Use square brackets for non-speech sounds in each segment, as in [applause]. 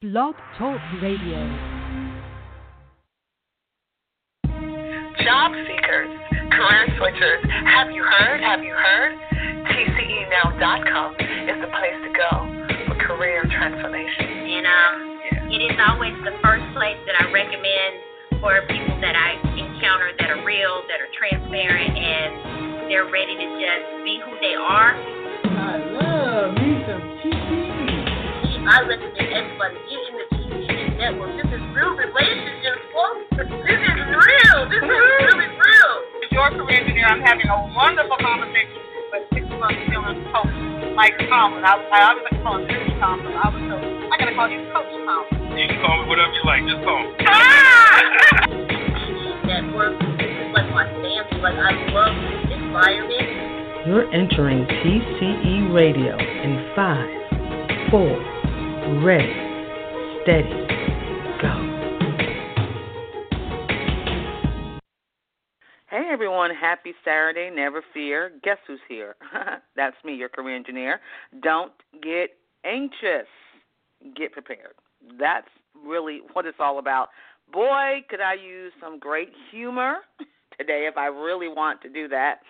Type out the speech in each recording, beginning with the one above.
Blog Talk Radio. Job seekers, career switchers, have you heard? Have you heard? TCEnow.com is the place to go for career transformation. And um, it is always the first place that I recommend for people that I encounter that are real, that are transparent, and they're ready to just be who they are. I love me some TCE. I recommend everybody get in the TCE network. This is real relationships, folks. This is real. This is really real. your career engineer, I'm having a wonderful conversation with six month feeling coach Mike Tomlin. I, I always like to call him Mr. Tomlin. I was told I gotta call you Coach Tomlin. You can call me whatever you like. Just call me. Ah! [laughs] Network. This is like my family. Like I love this environment. You're entering TCE Radio in five, four, ready, steady, Happy Saturday. Never fear. Guess who's here? [laughs] That's me, your career engineer. Don't get anxious. Get prepared. That's really what it's all about. Boy, could I use some great humor [laughs] today if I really want to do that.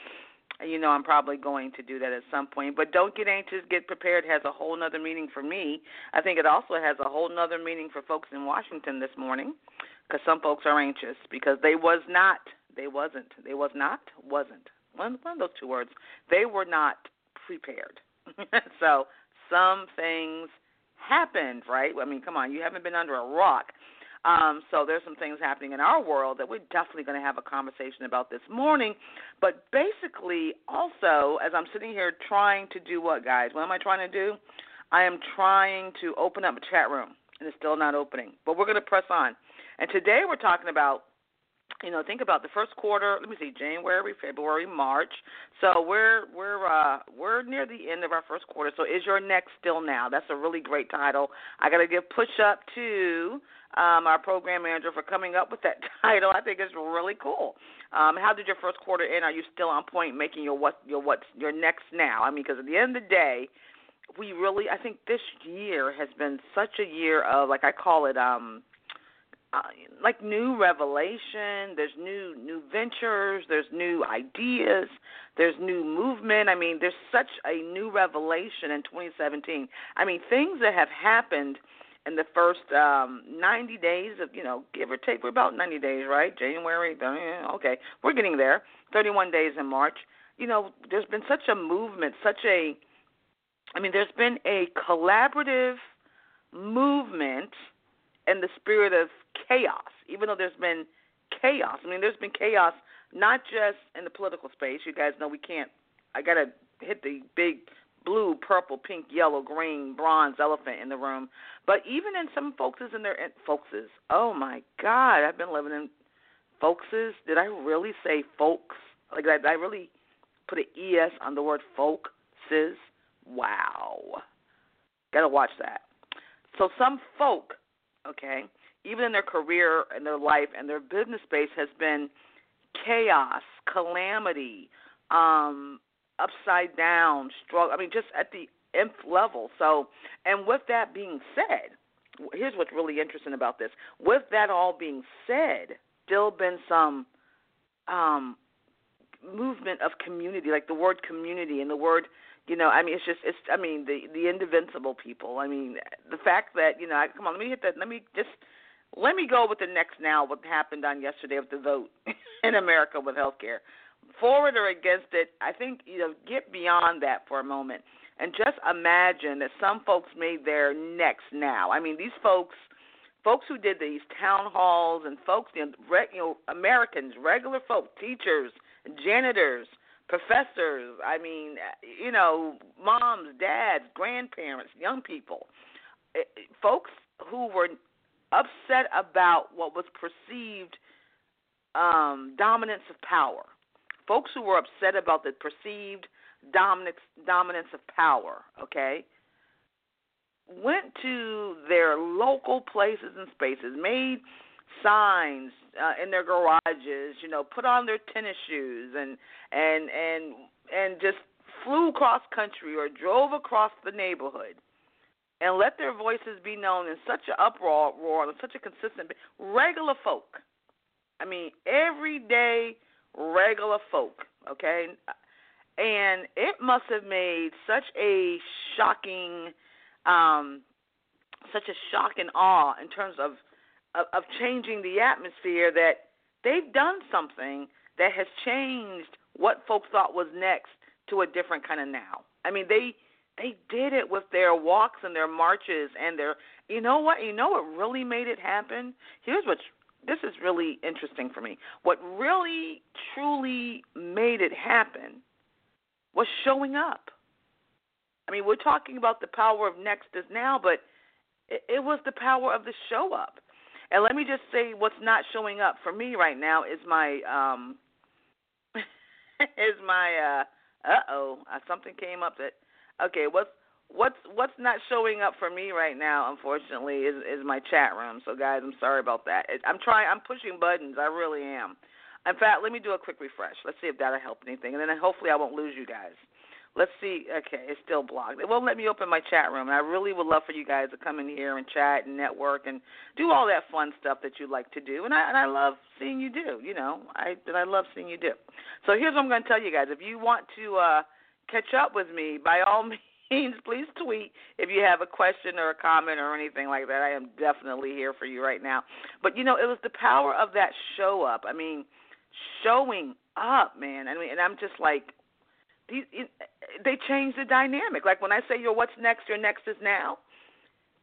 You know, I'm probably going to do that at some point. But don't get anxious, get prepared has a whole nother meaning for me. I think it also has a whole nother meaning for folks in Washington this morning because some folks are anxious because they was not they wasn't. They was not. Wasn't. One, one of those two words. They were not prepared. [laughs] so some things happened, right? I mean, come on. You haven't been under a rock. Um, so there's some things happening in our world that we're definitely going to have a conversation about this morning. But basically, also, as I'm sitting here trying to do what, guys? What am I trying to do? I am trying to open up a chat room, and it's still not opening. But we're going to press on. And today we're talking about you know, think about the first quarter. Let me see, January, February, March. So we're we're uh, we're near the end of our first quarter. So is your next still now? That's a really great title. I got to give push up to um, our program manager for coming up with that [laughs] title. I think it's really cool. Um, how did your first quarter end? Are you still on point, making your what your what's your next now? I mean, because at the end of the day, we really I think this year has been such a year of like I call it um uh, like new revelation there's new new ventures there's new ideas there's new movement. I mean there's such a new revelation in 2017 i mean things that have happened in the first um 90 days of you know give or take we're about 90 days right? January okay we're getting there. 31 days in march. You know there's been such a movement such a i mean there's been a collaborative movement in the spirit of chaos, even though there's been chaos. I mean, there's been chaos not just in the political space. You guys know we can't. I gotta hit the big blue, purple, pink, yellow, green, bronze elephant in the room. But even in some folkses in their folkses. Oh my God, I've been living in folkses. Did I really say folks? Like did I really put an es on the word folkses? Wow. Gotta watch that. So some folk, okay, even in their career and their life and their business space has been chaos, calamity, um, upside down, struggle. I mean, just at the nth level. So, and with that being said, here's what's really interesting about this. With that all being said, still been some um, movement of community, like the word community and the word you know, I mean, it's just, it's, I mean, the the indivisible people. I mean, the fact that you know, I, come on, let me hit that. Let me just let me go with the next now. What happened on yesterday with the vote [laughs] in America with healthcare, for it or against it? I think you know, get beyond that for a moment and just imagine that some folks made their next now. I mean, these folks, folks who did these town halls and folks, you know, re, you know Americans, regular folk, teachers, janitors, professors. I mean, you know, moms, dads, grandparents, young people, eh, eh, folks who were upset about what was perceived um, dominance of power. Folks who were upset about the perceived dominance dominance of power, okay, went to their local places and spaces, made signs uh, in their garages, you know, put on their tennis shoes and and and and just flew across country or drove across the neighborhood and let their voices be known in such an uproar, roar, and such a consistent. Regular folk, I mean, everyday regular folk, okay, and it must have made such a shocking, um, such a shock and awe in terms of, of of changing the atmosphere that they've done something that has changed what folks thought was next to a different kind of now. I mean, they they did it with their walks and their marches and their you know what? You know what really made it happen? Here's what this is really interesting for me. What really truly made it happen was showing up. I mean we're talking about the power of next is now but it, it was the power of the show up and let me just say what's not showing up for me right now is my um [laughs] is my uh uh oh something came up that Okay, what's what's what's not showing up for me right now, unfortunately, is is my chat room. So guys, I'm sorry about that. I'm trying. I'm pushing buttons. I really am. In fact, let me do a quick refresh. Let's see if that'll help anything, and then hopefully I won't lose you guys. Let's see. Okay, it's still blocked. It won't let me open my chat room, and I really would love for you guys to come in here and chat and network and do all that fun stuff that you like to do. And I and I love seeing you do. You know, I I love seeing you do. So here's what I'm going to tell you guys. If you want to. uh catch up with me, by all [laughs] means, please tweet if you have a question or a comment or anything like that. I am definitely here for you right now. But you know, it was the power of that show up. I mean, showing up, man. I mean, and I'm just like, they changed the dynamic. Like when I say, "Yo, what's next? Your next is now."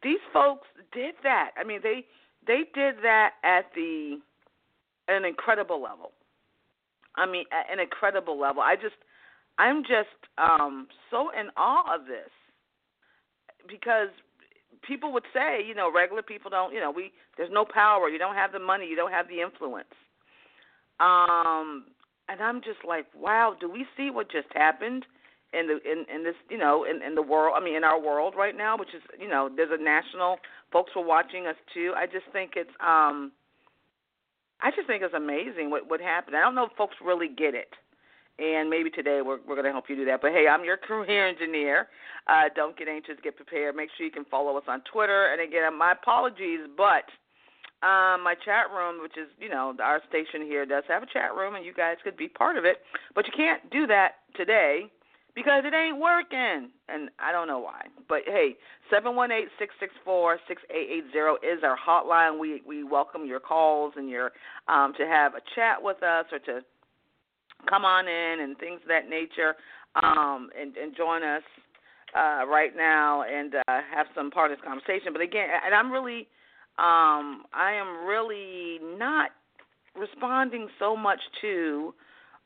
These folks did that. I mean, they they did that at the at an incredible level. I mean, at an incredible level. I just I'm just um, so in awe of this because people would say, you know, regular people don't, you know, we there's no power, you don't have the money, you don't have the influence. Um, and I'm just like, wow, do we see what just happened in the in in this, you know, in in the world? I mean, in our world right now, which is, you know, there's a national folks were watching us too. I just think it's um I just think it's amazing what what happened. I don't know if folks really get it and maybe today we're we're to help you do that. But hey, I'm your career engineer. Uh, don't get anxious, get prepared. Make sure you can follow us on Twitter. And again, my apologies, but um, my chat room, which is you know our station here, does have a chat room, and you guys could be part of it. But you can't do that today because it ain't working, and I don't know why. But hey, seven one eight six six four six eight eight zero is our hotline. We we welcome your calls and your um, to have a chat with us or to come on in and things of that nature um, and, and join us uh, right now and uh, have some part of this conversation. But again, and I'm really, um, I am really not responding so much to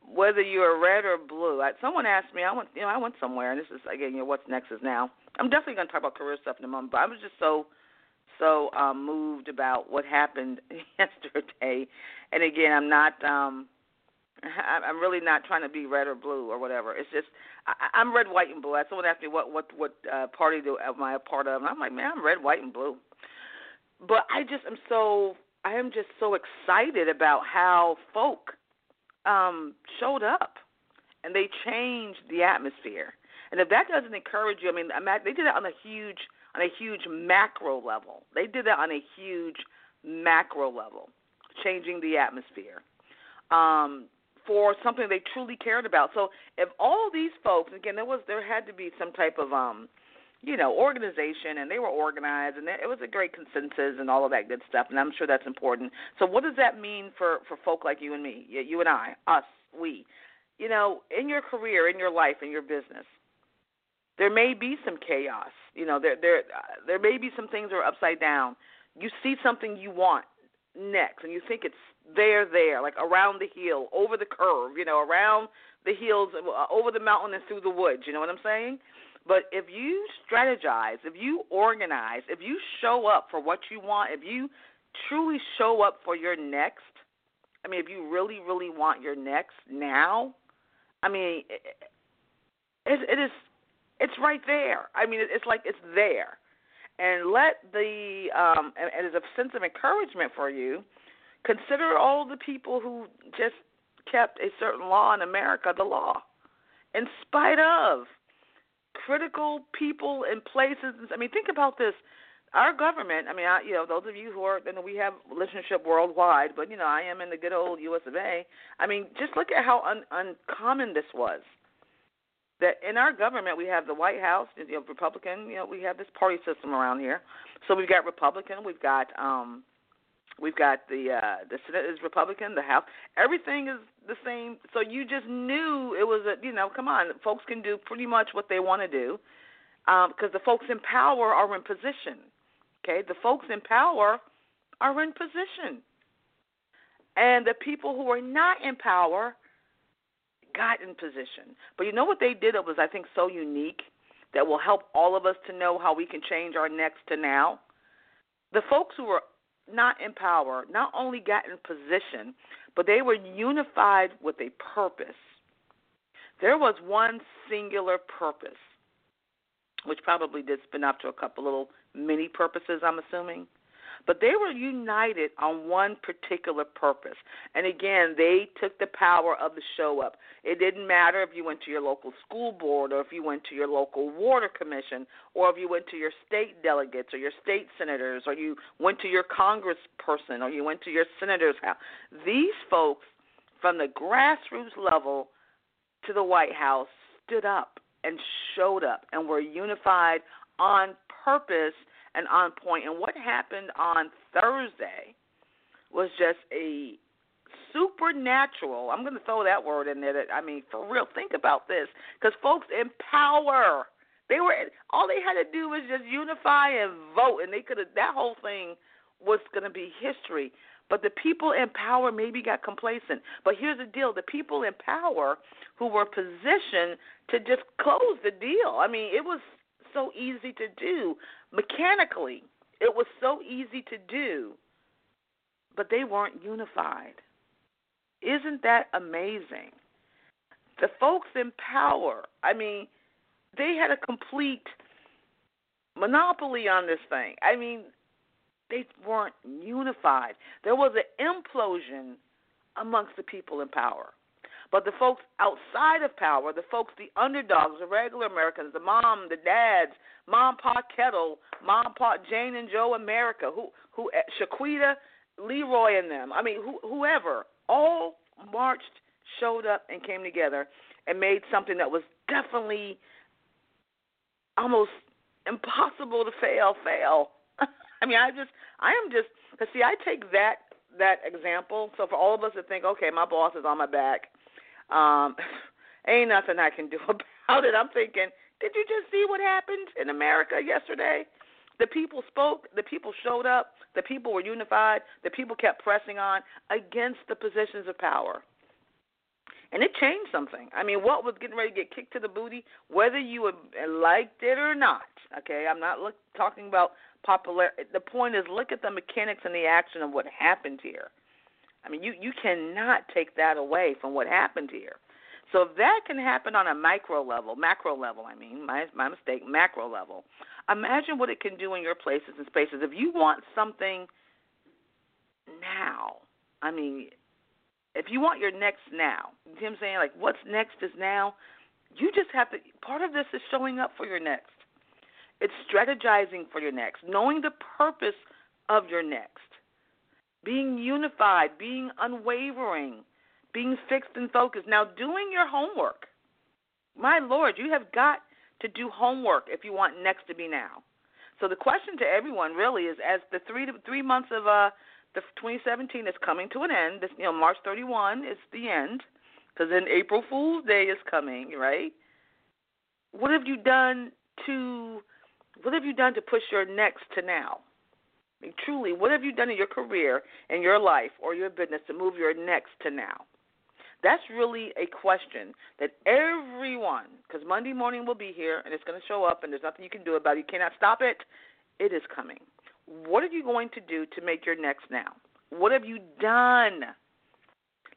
whether you're red or blue. I, someone asked me, I went, you know, I went somewhere, and this is again, you know, what's next is now. I'm definitely going to talk about career stuff in a moment, but I was just so, so um, moved about what happened [laughs] yesterday. And again, I'm not. Um, I'm really not trying to be red or blue or whatever. It's just I, I'm red, white, and blue. Someone asked me what what what uh, party do am I a part of, and I'm like, man, I'm red, white, and blue. But I just am so I am just so excited about how folk um, showed up, and they changed the atmosphere. And if that doesn't encourage you, I mean, they did it on a huge on a huge macro level. They did that on a huge macro level, changing the atmosphere. Um, for something they truly cared about. So if all these folks, again, there was there had to be some type of um, you know, organization, and they were organized, and it was a great consensus and all of that good stuff. And I'm sure that's important. So what does that mean for for folk like you and me, you and I, us, we? You know, in your career, in your life, in your business, there may be some chaos. You know, there there uh, there may be some things that are upside down. You see something you want next, and you think it's there, there, like around the hill, over the curve, you know, around the hills, uh, over the mountain and through the woods. You know what I'm saying? But if you strategize, if you organize, if you show up for what you want, if you truly show up for your next, I mean, if you really, really want your next now, I mean, it, it is, it's right there. I mean, it's like it's there, and let the um, and, and as a sense of encouragement for you Consider all the people who just kept a certain law in America the law, in spite of critical people in places. I mean, think about this. Our government, I mean, I, you know, those of you who are, you know, we have listenership worldwide, but, you know, I am in the good old US of A. I mean, just look at how un, uncommon this was. That in our government, we have the White House, you know, Republican, you know, we have this party system around here. So we've got Republican, we've got, um, We've got the uh, the Senate is Republican, the House. Everything is the same. So you just knew it was a you know come on, folks can do pretty much what they want to do because um, the folks in power are in position. Okay, the folks in power are in position, and the people who are not in power got in position. But you know what they did that was I think so unique that will help all of us to know how we can change our next to now. The folks who were not in power not only got in position, but they were unified with a purpose. There was one singular purpose, which probably did spin off to a couple little mini purposes, I'm assuming. But they were united on one particular purpose. And again, they took the power of the show up. It didn't matter if you went to your local school board or if you went to your local water commission or if you went to your state delegates or your state senators or you went to your congressperson or you went to your senator's house. These folks from the grassroots level to the White House stood up and showed up and were unified on purpose and on point. And what happened on Thursday was just a supernatural. I'm going to throw that word in there. That I mean, for real, think about this, because folks in power, they were all they had to do was just unify and vote, and they could have. That whole thing was going to be history. But the people in power maybe got complacent. But here's the deal: the people in power who were positioned to just close the deal. I mean, it was so easy to do mechanically. It was so easy to do, but they weren't unified. Isn't that amazing? The folks in power, I mean, they had a complete monopoly on this thing. I mean, they weren't unified. There was an implosion amongst the people in power. But the folks outside of power, the folks, the underdogs, the regular Americans, the mom, the dads, mom, pa Kettle, mom, pa Jane and Joe America, who, who, eh, Shaquita, Leroy, and them. I mean, who, whoever, all marched, showed up, and came together and made something that was definitely almost impossible to fail. Fail. [laughs] I mean, I just, I am just, cause see, I take that that example. So for all of us to think, okay, my boss is on my back, um, [laughs] ain't nothing I can do [laughs] about it. I'm thinking, did you just see what happened in America yesterday? The people spoke, the people showed up, the people were unified, the people kept pressing on against the positions of power. And it changed something. I mean, what was getting ready to get kicked to the booty, whether you liked it or not. Okay, I'm not look, talking about popular. The point is, look at the mechanics and the action of what happened here. I mean, you you cannot take that away from what happened here. So if that can happen on a micro level, macro level, I mean, my my mistake, macro level. Imagine what it can do in your places and spaces. If you want something now, I mean, if you want your next now, you know what I'm saying? Like, what's next is now. You just have to. Part of this is showing up for your next. It's strategizing for your next, knowing the purpose of your next being unified, being unwavering, being fixed and focused. Now, doing your homework. My Lord, you have got to do homework if you want next to be now. So the question to everyone really is: as the three three months of uh, the 2017 is coming to an end, this, you know, March 31 is the end, because then April Fool's Day is coming, right? What have you done to what have you done to push your next to now? Truly, what have you done in your career, in your life, or your business to move your next to now? That's really a question that everyone, because Monday morning will be here and it's going to show up and there's nothing you can do about it. You cannot stop it. It is coming. What are you going to do to make your next now? What have you done?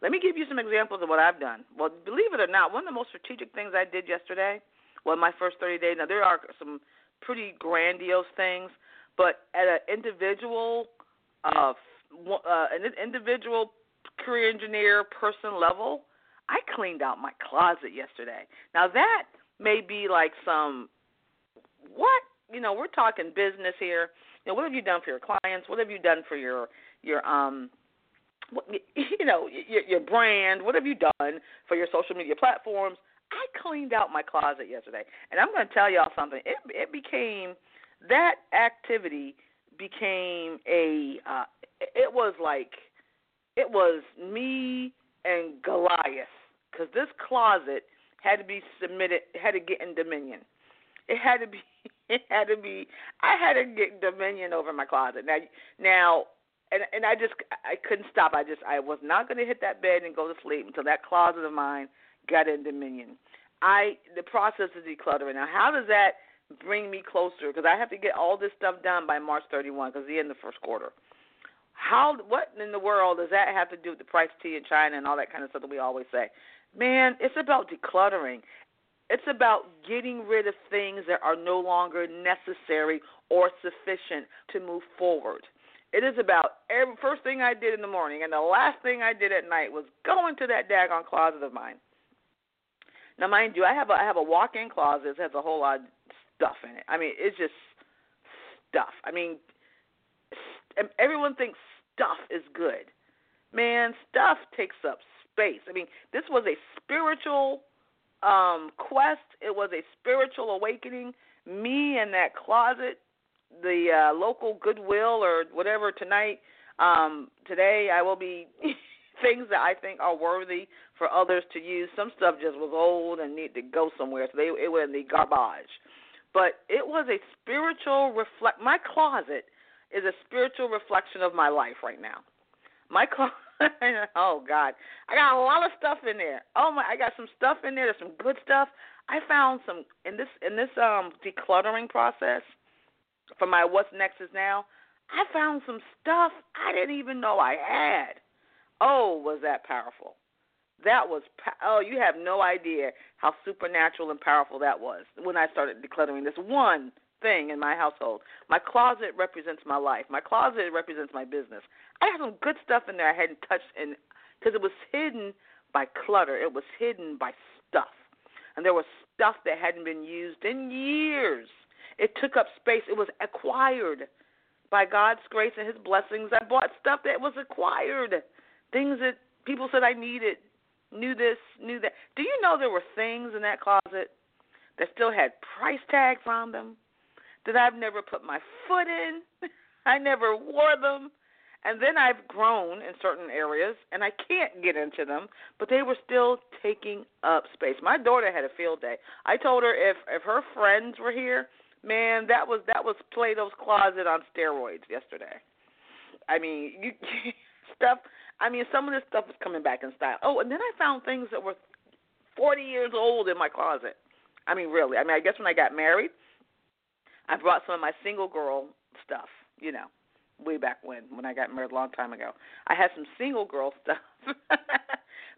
Let me give you some examples of what I've done. Well, believe it or not, one of the most strategic things I did yesterday, well, my first 30 days, now there are some pretty grandiose things, but at an individual, uh, uh, an individual career engineer person level, I cleaned out my closet yesterday. Now that may be like some what you know we're talking business here. You know, what have you done for your clients? What have you done for your your um what, [laughs] you know your, your brand? What have you done for your social media platforms? I cleaned out my closet yesterday, and I'm going to tell y'all something. It it became that activity became a uh, it was like it was me and Goliath because this closet had to be submitted had to get in dominion. It had to be [laughs] it had to be I had to get dominion over my closet. Now now and and I just I couldn't stop. I just I was not going to hit that bed and go to sleep until that closet of mine got in dominion. I the process of decluttering. Now, how does that bring me closer? Because I have to get all this stuff done by March 31 because the end of the first quarter. How what in the world does that have to do with the price of tea in China and all that kind of stuff that we always say? Man, it's about decluttering. It's about getting rid of things that are no longer necessary or sufficient to move forward. It is about every first thing I did in the morning and the last thing I did at night was go into that daggone closet of mine. Now, mind you, I have a I have a walk-in closet that has a whole lot stuff in it. I mean, it's just stuff. I mean, everyone thinks stuff is good. Man, stuff takes up space. I mean, this was a spiritual um quest. It was a spiritual awakening. Me in that closet, the uh local Goodwill or whatever tonight. Um today I will be [laughs] things that I think are worthy for others to use. Some stuff just was old and need to go somewhere, so they it was in the garbage. But it was a spiritual reflect. My closet is a spiritual reflection of my life right now. My [laughs] closet. oh God, I got a lot of stuff in there. Oh my, I got some stuff in there. There's some good stuff. I found some in this in this um decluttering process for my what's next is now. I found some stuff I didn't even know I had. Oh, was that powerful? That was oh, you have no idea how supernatural and powerful that was when I started decluttering this one thing in my household. My closet represents my life. My closet represents my business. I have some good stuff in there I hadn't touched in because it was hidden by clutter. It was hidden by stuff. And there was stuff that hadn't been used in years. It took up space. It was acquired by God's grace and his blessings. I bought stuff that was acquired. Things that people said I needed knew this, knew that. Do you know there were things in that closet that still had price tags on them that I've never put my foot in? [laughs] I never wore them. And then I've grown in certain areas and I can't get into them, but they were still taking up space. My daughter had a field day. I told her if if her friends were here, man, that was that was Plato's closet on steroids yesterday. I mean, you [laughs] stuff I mean, some of this stuff is coming back in style. Oh, and then I found things that were 40 years old in my closet. I mean, really. I mean, I guess when I got married, I brought some of my single girl stuff, you know, way back when, when I got married a long time ago. I had some single girl [laughs] stuff.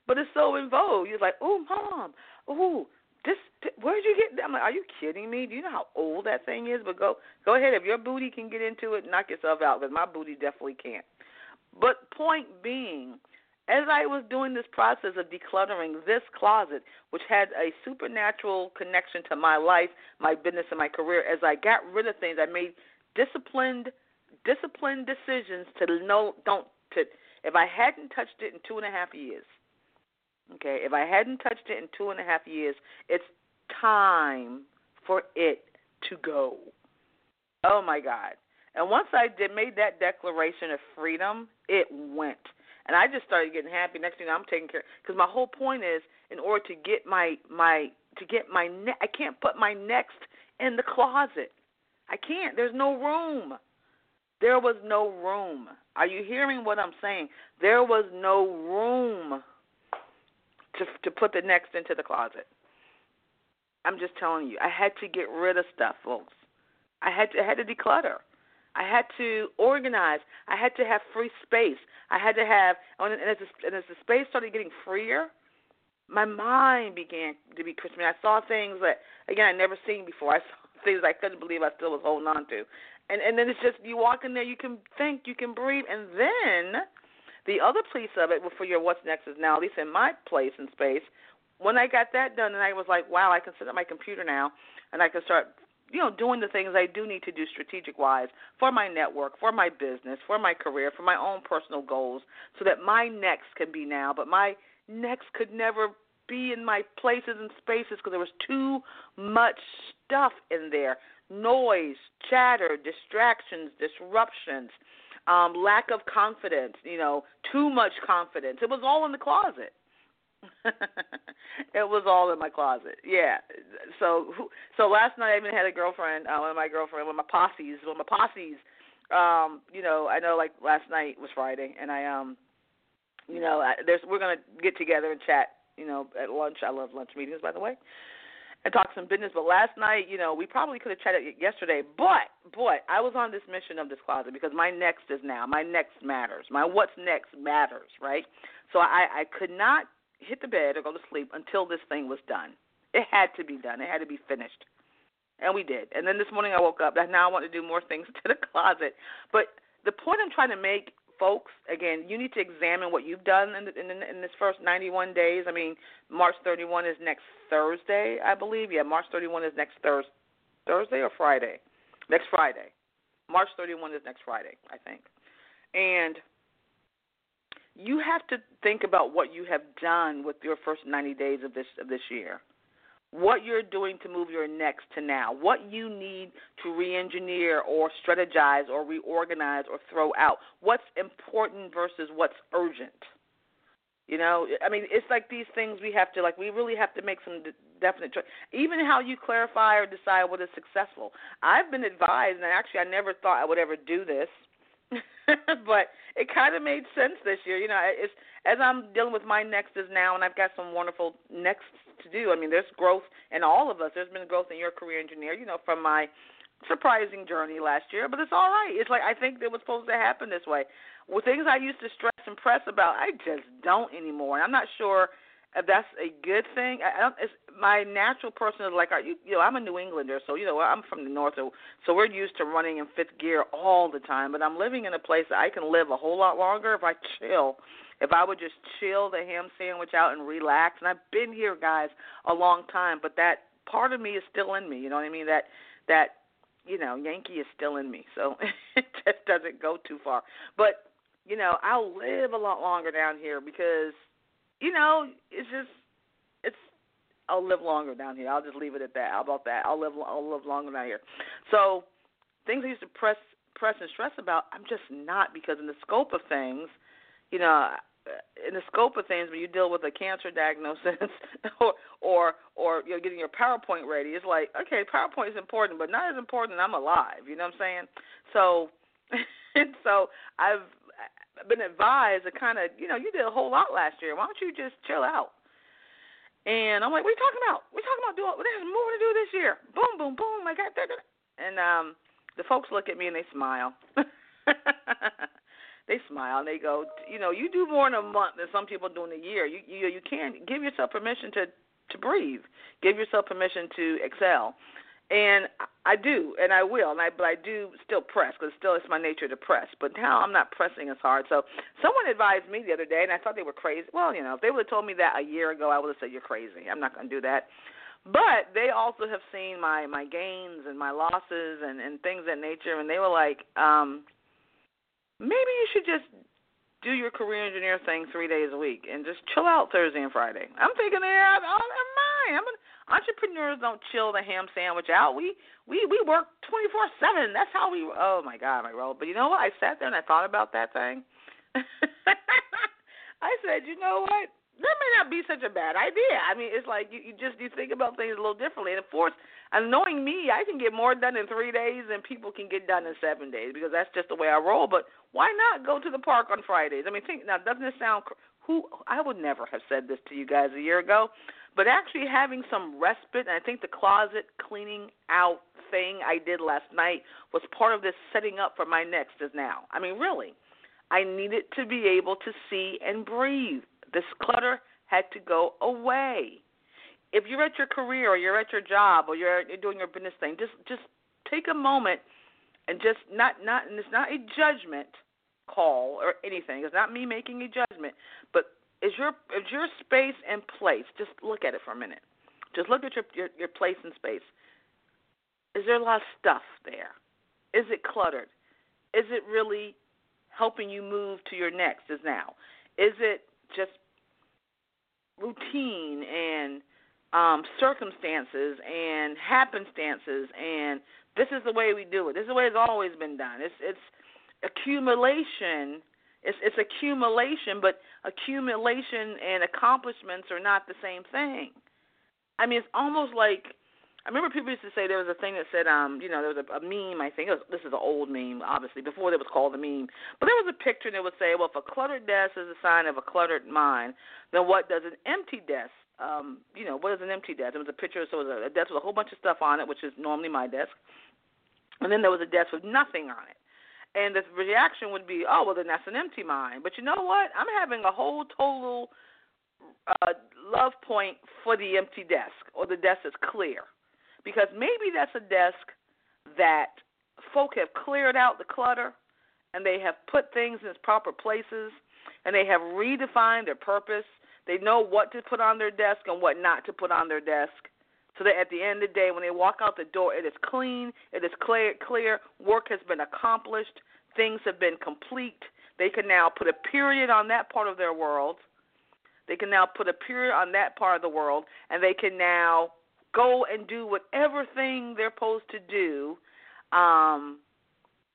but it's so in vogue. You're like, oh, mom, oh, this, where'd you get that? I'm like, are you kidding me? Do you know how old that thing is? But go, go ahead. If your booty can get into it, knock yourself out, because my booty definitely can't. But point being, as I was doing this process of decluttering this closet, which had a supernatural connection to my life, my business, and my career, as I got rid of things, I made disciplined, disciplined decisions to know don't to. If I hadn't touched it in two and a half years, okay, if I hadn't touched it in two and a half years, it's time for it to go. Oh my God. And once I did made that declaration of freedom, it went. And I just started getting happy. Next thing I'm taking care because my whole point is in order to get my my to get my ne- I can't put my next in the closet. I can't. There's no room. There was no room. Are you hearing what I'm saying? There was no room to to put the next into the closet. I'm just telling you. I had to get rid of stuff, folks. I had to I had to declutter. I had to organize. I had to have free space. I had to have, and as the, and as the space started getting freer, my mind began to be crisp. I, mean, I saw things that again I'd never seen before. I saw things I couldn't believe I still was holding on to, and and then it's just you walk in there, you can think, you can breathe, and then the other piece of it for your what's next is now, at least in my place and space, when I got that done, and I was like, wow, I can sit at my computer now, and I can start, you know, doing the things I do need to do strategic wise for my network, for my business, for my career, for my own personal goals, so that my next can be now, but my next could never be in my places and spaces because there was too much stuff in there noise, chatter, distractions, disruptions, um, lack of confidence, you know, too much confidence. It was all in the closet. [laughs] it was all in my closet. Yeah. So so last night I even had a girlfriend, uh, one of my girlfriend, one of my posses, one of my posses. Um, you know, I know like last night was Friday, and I um, you know, I, there's we're gonna get together and chat. You know, at lunch. I love lunch meetings, by the way and talk some business. But last night, you know, we probably could have chatted yesterday. But, but I was on this mission of this closet because my next is now. My next matters. My what's next matters, right? So I, I could not hit the bed or go to sleep until this thing was done. It had to be done. It had to be finished. And we did. And then this morning I woke up. Now I want to do more things [laughs] to the closet. But the point I'm trying to make folks, again, you need to examine what you've done in, in, in this first 91 days. I mean, March 31 is next Thursday, I believe. Yeah, March 31 is next Thursday, Thursday or Friday? Next Friday. March 31 is next Friday, I think. And you have to think about what you have done with your first 90 days of this of this year what you're doing to move your next to now, what you need to re engineer or strategize or reorganize or throw out, what's important versus what's urgent. You know, I mean, it's like these things we have to like. We really have to make some definite choice. Even how you clarify or decide what is successful. I've been advised, and actually, I never thought I would ever do this, [laughs] but it kind of made sense this year. You know, it's as I'm dealing with my next nexts now, and I've got some wonderful nexts to do. I mean, there's growth in all of us. There's been growth in your career engineer. You know, from my surprising journey last year, but it's all right. It's like I think it was supposed to happen this way. With things I used to stress and press about, I just don't anymore. And I'm not sure Uh, that's a good thing. I don't. It's, my natural person is like, are you? You know, I'm a New Englander, so you know, I'm from the north, so so we're used to running in fifth gear all the time. But I'm living in a place that I can live a whole lot longer if I chill. If I would just chill the ham sandwich out and relax, and I've been here, guys, a long time, but that part of me is still in me. You know what I mean? That that you know, Yankee is still in me, so [laughs] it just doesn't go too far. But you know, I'll live a lot longer down here because you know, it's just it's I'll live longer down here. I'll just leave it at that. How about that? I'll live I'll live longer down here. So things I used to press press and stress about, I'm just not because in the scope of things, you know, in the scope of things when you deal with a cancer diagnosis [laughs] or or or you know getting your PowerPoint ready, it's like okay, PowerPoint is important, but not as important. I'm alive. You know what I'm saying? So and [laughs] so I've been advised to kind of, you know, you did a whole lot last year. Why don't you just chill out? And I'm like, what are you talking about? We're talking about doing. There's more to do this year. Boom, boom, boom. I got that. And um, the folks look at me and they smile. [laughs] they smile and they go, you know, you do more in a month than some people do in a year. You you you can give yourself permission to to breathe. Give yourself permission to excel and I do, and I will, and I but I do still press because still it's my nature to press. But now I'm not pressing as hard. So someone advised me the other day, and I thought they were crazy. Well, you know, if they would have told me that a year ago, I would have said you're crazy. I'm not going to do that. But they also have seen my my gains and my losses and and things of that nature, and they were like, um, maybe you should just do your career engineer thing three days a week and just chill out Thursday and Friday. I'm thinking, yeah, never mind. I'm entrepreneurs don't chill the ham sandwich out. We we we work twenty four seven. That's how we. Oh my God, my role. But you know what? I sat there and I thought about that thing. [laughs] I said, you know what? That may not be such a bad idea. I mean, it's like you, you just you think about things a little differently. And of course, knowing me, I can get more done in three days than people can get done in seven days because that's just the way I roll. But why not go to the park on Fridays? I mean, think now. Doesn't it sound? Who I would never have said this to you guys a year ago, but actually having some respite, and I think the closet cleaning out thing I did last night was part of this setting up for my next is now. I mean, really, I needed to be able to see and breathe. This clutter had to go away. If you're at your career or you're at your job or you're, you're doing your business thing, just just take a moment and just not not and it's not a judgment call or anything. It's not me making a judgment, but is your is your space and place? Just look at it for a minute. Just look at your your, your place and space. Is there a lot of stuff there? Is it cluttered? Is it really helping you move to your next? Is now? Is it just routine and um, circumstances and happenstances and this is the way we do it. This is the way it's always been done. It's it's accumulation. It's it's accumulation, but accumulation and accomplishments are not the same thing. I mean, it's almost like I remember people used to say there was a thing that said, um, you know, there was a, a meme. I think it was, this is an old meme, obviously, before it was called a meme. But there was a picture that would say, well, if a cluttered desk is a sign of a cluttered mind, then what does an empty desk? Um, you know, what is an empty desk? It was a picture, so it was a, a desk with a whole bunch of stuff on it, which is normally my desk, and then there was a desk with nothing on it. And the reaction would be, oh, well, then that's an empty mind. But you know what? I'm having a whole total uh, love point for the empty desk or the desk that's clear because maybe that's a desk that folk have cleared out the clutter and they have put things in its proper places and they have redefined their purpose. They know what to put on their desk and what not to put on their desk. So that at the end of the day, when they walk out the door, it is clean, it is clear, clear, work has been accomplished, things have been complete. They can now put a period on that part of their world. They can now put a period on that part of the world, and they can now go and do whatever thing they're supposed to do, um,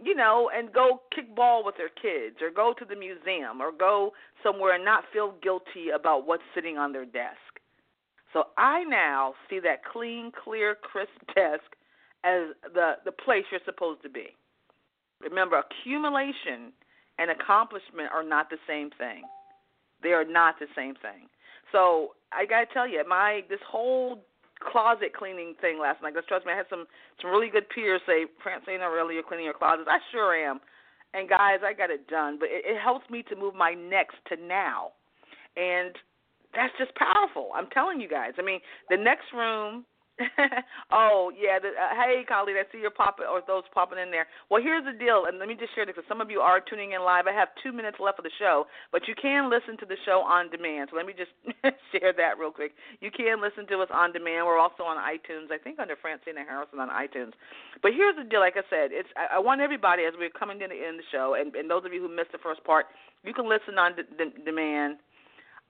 you know, and go kick ball with their kids or go to the museum or go somewhere and not feel guilty about what's sitting on their desk. So I now see that clean, clear, crisp [laughs] desk as the the place you're supposed to be. Remember, accumulation and accomplishment are not the same thing. They are not the same thing. So I gotta tell you, my this whole closet cleaning thing last night. Because trust me, I had some some really good peers say, Francine, really you're cleaning your closets. I sure am. And guys, I got it done. But it, it helps me to move my next to now, and that's just powerful. I'm telling you guys. I mean, the next room [laughs] oh yeah. The, uh, hey, colleague, I see you're popping or those popping in there. Well, here's the deal, and let me just share this because some of you are tuning in live. I have two minutes left of the show, but you can listen to the show on demand. So let me just [laughs] share that real quick. You can listen to us on demand. We're also on iTunes. I think under Francina Harrison on iTunes. But here's the deal. Like I said, it's I, I want everybody as we're coming in the, in the show, and, and those of you who missed the first part, you can listen on d- d- demand.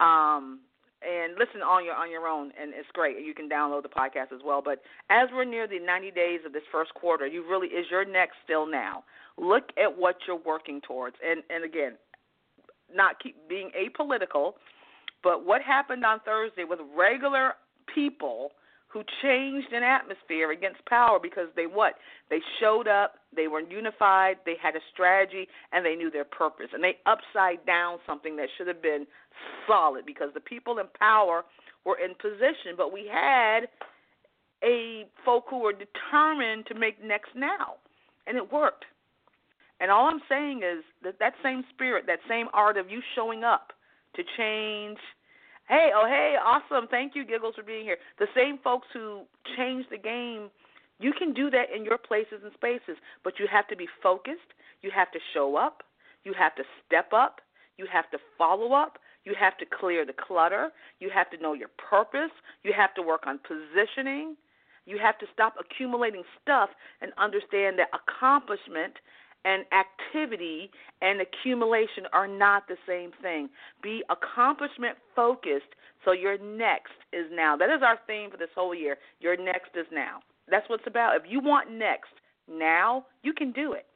Um, and listen on your on your own and it's great you can download the podcast as well. But as we're near the 90 days of this first quarter you really is your next still now? Look at what you're working towards. And and again not keep being apolitical but what happened on Thursday with regular people who changed an atmosphere against power because they what? They showed up, they were unified, they had a strategy, and they knew their purpose. And they upside down something that should have been solid because the people in power were in position, but we had a folk who were determined to make next now. And it worked. And all I'm saying is that that same spirit, that same art of you showing up to change – Hey, oh hey, awesome. Thank you, Giggles, for being here. The same folks who changed the game, you can do that in your places and spaces, but you have to be focused, you have to show up, you have to step up, you have to follow up, you have to clear the clutter, you have to know your purpose, you have to work on positioning. You have to stop accumulating stuff and understand that accomplishment and activity and accumulation are not the same thing. Be accomplishment focused so your next is now. That is our theme for this whole year. Your next is now. That's what it's about. If you want next now, you can do it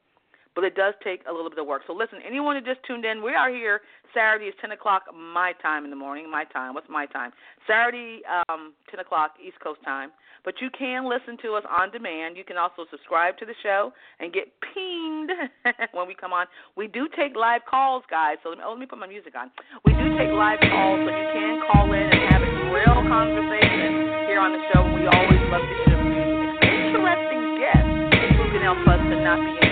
but it does take a little bit of work. So listen, anyone who just tuned in, we are here Saturday is 10 o'clock my time in the morning. My time. What's my time? Saturday, um, 10 o'clock East Coast time. But you can listen to us on demand. You can also subscribe to the show and get pinged [laughs] when we come on. We do take live calls, guys. So let me, oh, let me put my music on. We do take live calls, so you can call in and have a real conversation here on the show. We always love to hear interesting guests who can help us to not be